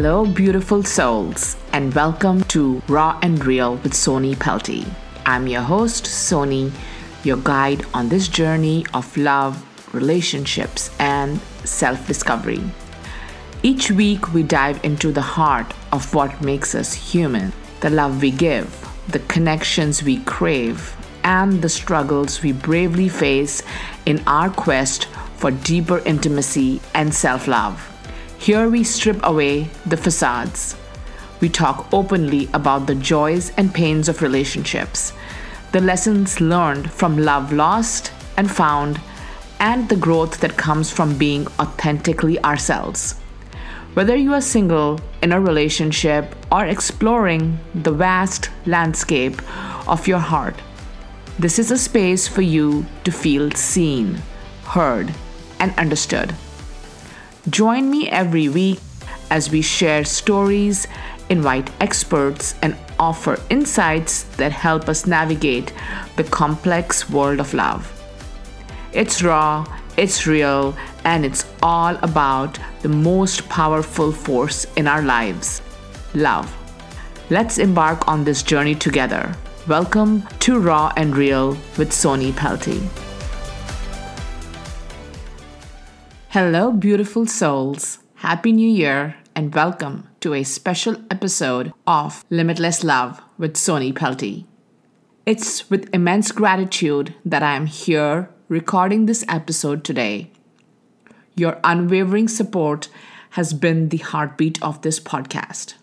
Hello, beautiful souls, and welcome to Raw and Real with Soni Pelty. I'm your host, Soni, your guide on this journey of love, relationships, and self discovery. Each week, we dive into the heart of what makes us human the love we give, the connections we crave, and the struggles we bravely face in our quest for deeper intimacy and self love. Here we strip away the facades. We talk openly about the joys and pains of relationships, the lessons learned from love lost and found, and the growth that comes from being authentically ourselves. Whether you are single, in a relationship, or exploring the vast landscape of your heart, this is a space for you to feel seen, heard, and understood. Join me every week as we share stories, invite experts, and offer insights that help us navigate the complex world of love. It's raw, it's real, and it's all about the most powerful force in our lives love. Let's embark on this journey together. Welcome to Raw and Real with Soni Pelty. Hello, beautiful souls. Happy New Year and welcome to a special episode of Limitless Love with Soni Pelty. It's with immense gratitude that I am here recording this episode today. Your unwavering support has been the heartbeat of this podcast.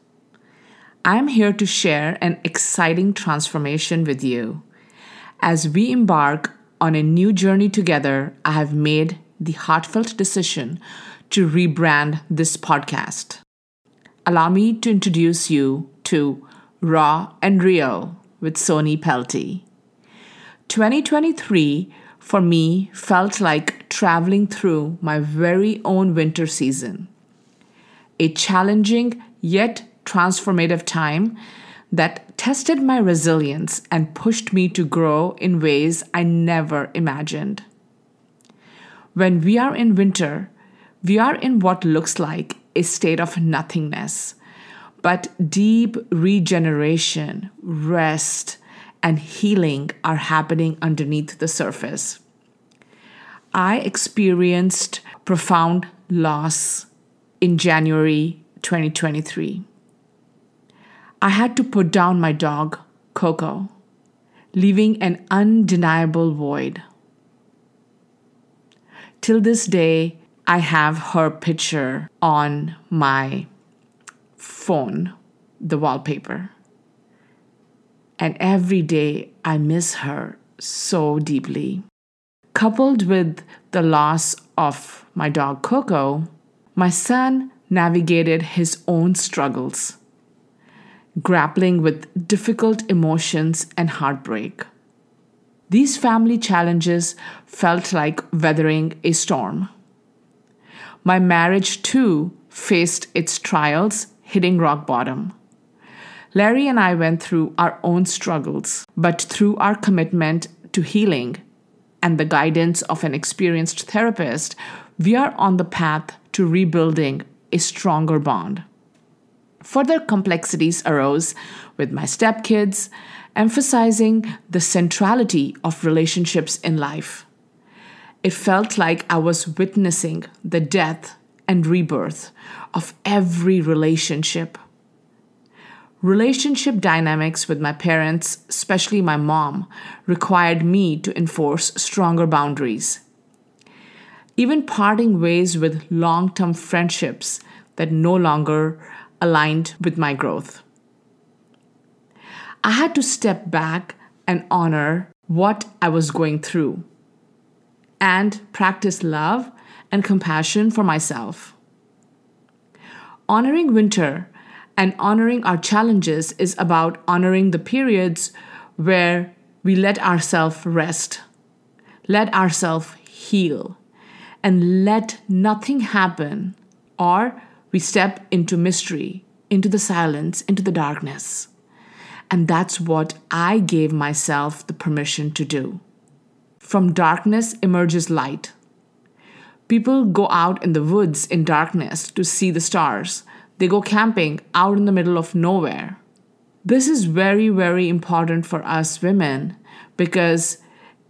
I am here to share an exciting transformation with you. As we embark on a new journey together, I have made the heartfelt decision to rebrand this podcast. Allow me to introduce you to Raw and Real with Soni Pelty. 2023 for me felt like traveling through my very own winter season. A challenging yet transformative time that tested my resilience and pushed me to grow in ways I never imagined. When we are in winter, we are in what looks like a state of nothingness, but deep regeneration, rest, and healing are happening underneath the surface. I experienced profound loss in January 2023. I had to put down my dog, Coco, leaving an undeniable void. Till this day, I have her picture on my phone, the wallpaper. And every day I miss her so deeply. Coupled with the loss of my dog Coco, my son navigated his own struggles, grappling with difficult emotions and heartbreak. These family challenges felt like weathering a storm. My marriage, too, faced its trials, hitting rock bottom. Larry and I went through our own struggles, but through our commitment to healing and the guidance of an experienced therapist, we are on the path to rebuilding a stronger bond. Further complexities arose with my stepkids emphasizing the centrality of relationships in life. It felt like I was witnessing the death and rebirth of every relationship. Relationship dynamics with my parents, especially my mom, required me to enforce stronger boundaries. Even parting ways with long term friendships that no longer aligned with my growth. I had to step back and honor what I was going through and practice love and compassion for myself. Honoring winter and honoring our challenges is about honoring the periods where we let ourselves rest, let ourselves heal, and let nothing happen, or we step into mystery, into the silence, into the darkness. And that's what I gave myself the permission to do. From darkness emerges light. People go out in the woods in darkness to see the stars. they go camping out in the middle of nowhere. This is very, very important for us women because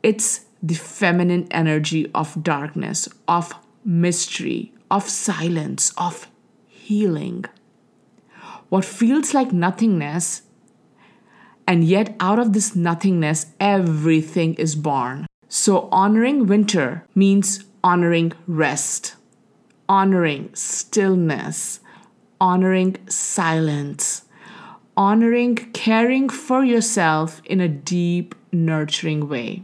it's the feminine energy of darkness, of mystery, of silence, of healing. What feels like nothingness, and yet out of this nothingness, everything is born. So, honoring winter means honoring rest, honoring stillness, honoring silence, honoring caring for yourself in a deep, nurturing way.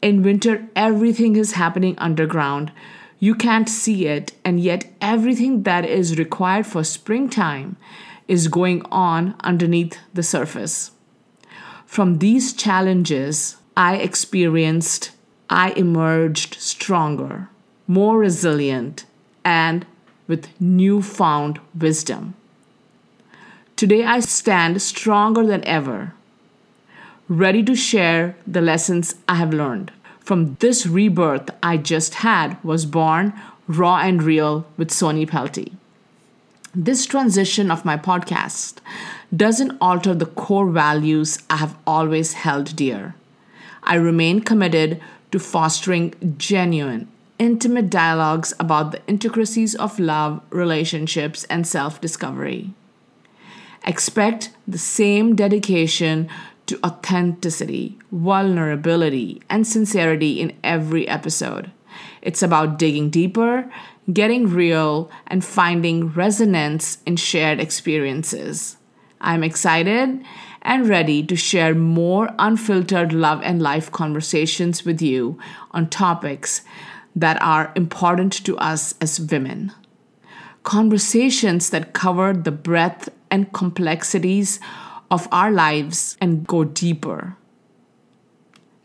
In winter, everything is happening underground. You can't see it, and yet everything that is required for springtime is going on underneath the surface. From these challenges, I experienced, I emerged stronger, more resilient, and with newfound wisdom. Today I stand stronger than ever, ready to share the lessons I have learned. From this rebirth I just had was born raw and real with Soni Pelty. This transition of my podcast doesn't alter the core values I have always held dear. I remain committed to fostering genuine, intimate dialogues about the intricacies of love, relationships, and self discovery. Expect the same dedication to authenticity, vulnerability, and sincerity in every episode. It's about digging deeper, getting real, and finding resonance in shared experiences. I'm excited and ready to share more unfiltered love and life conversations with you on topics that are important to us as women. Conversations that cover the breadth and complexities of our lives and go deeper.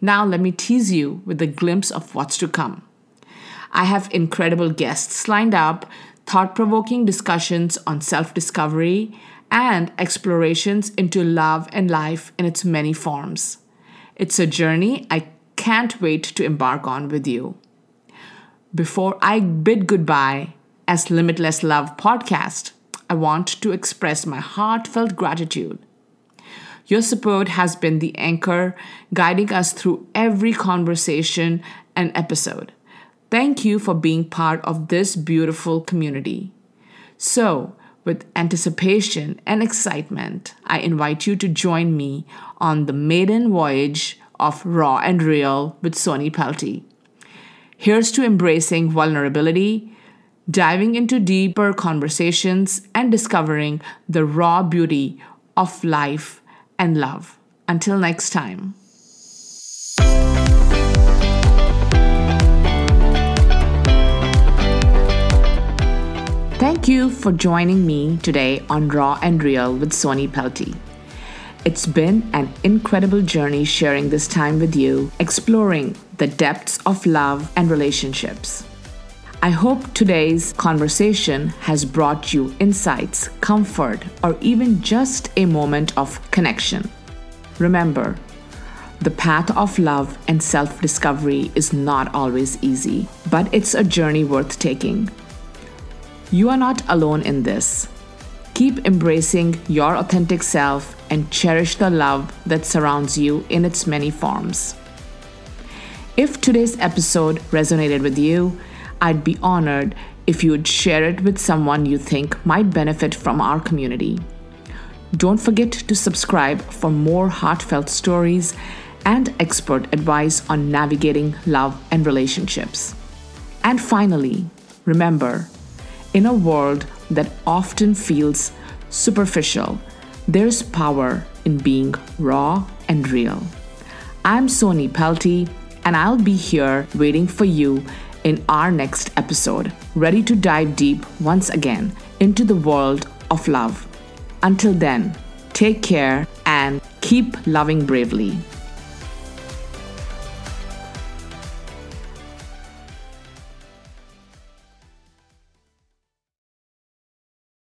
Now, let me tease you with a glimpse of what's to come. I have incredible guests lined up, thought provoking discussions on self discovery and explorations into love and life in its many forms. It's a journey I can't wait to embark on with you. Before I bid goodbye as Limitless Love podcast, I want to express my heartfelt gratitude. Your support has been the anchor guiding us through every conversation and episode. Thank you for being part of this beautiful community. So, with anticipation and excitement, I invite you to join me on the maiden voyage of Raw and Real with Soni Pelty. Here's to embracing vulnerability, diving into deeper conversations, and discovering the raw beauty of life and love. Until next time. Thank you for joining me today on Raw and Real with Soni Pelty. It's been an incredible journey sharing this time with you, exploring the depths of love and relationships. I hope today's conversation has brought you insights, comfort, or even just a moment of connection. Remember, the path of love and self discovery is not always easy, but it's a journey worth taking. You are not alone in this. Keep embracing your authentic self and cherish the love that surrounds you in its many forms. If today's episode resonated with you, I'd be honored if you would share it with someone you think might benefit from our community. Don't forget to subscribe for more heartfelt stories and expert advice on navigating love and relationships. And finally, remember, in a world that often feels superficial, there's power in being raw and real. I'm Soni Pelty, and I'll be here waiting for you in our next episode, ready to dive deep once again into the world of love. Until then, take care and keep loving bravely.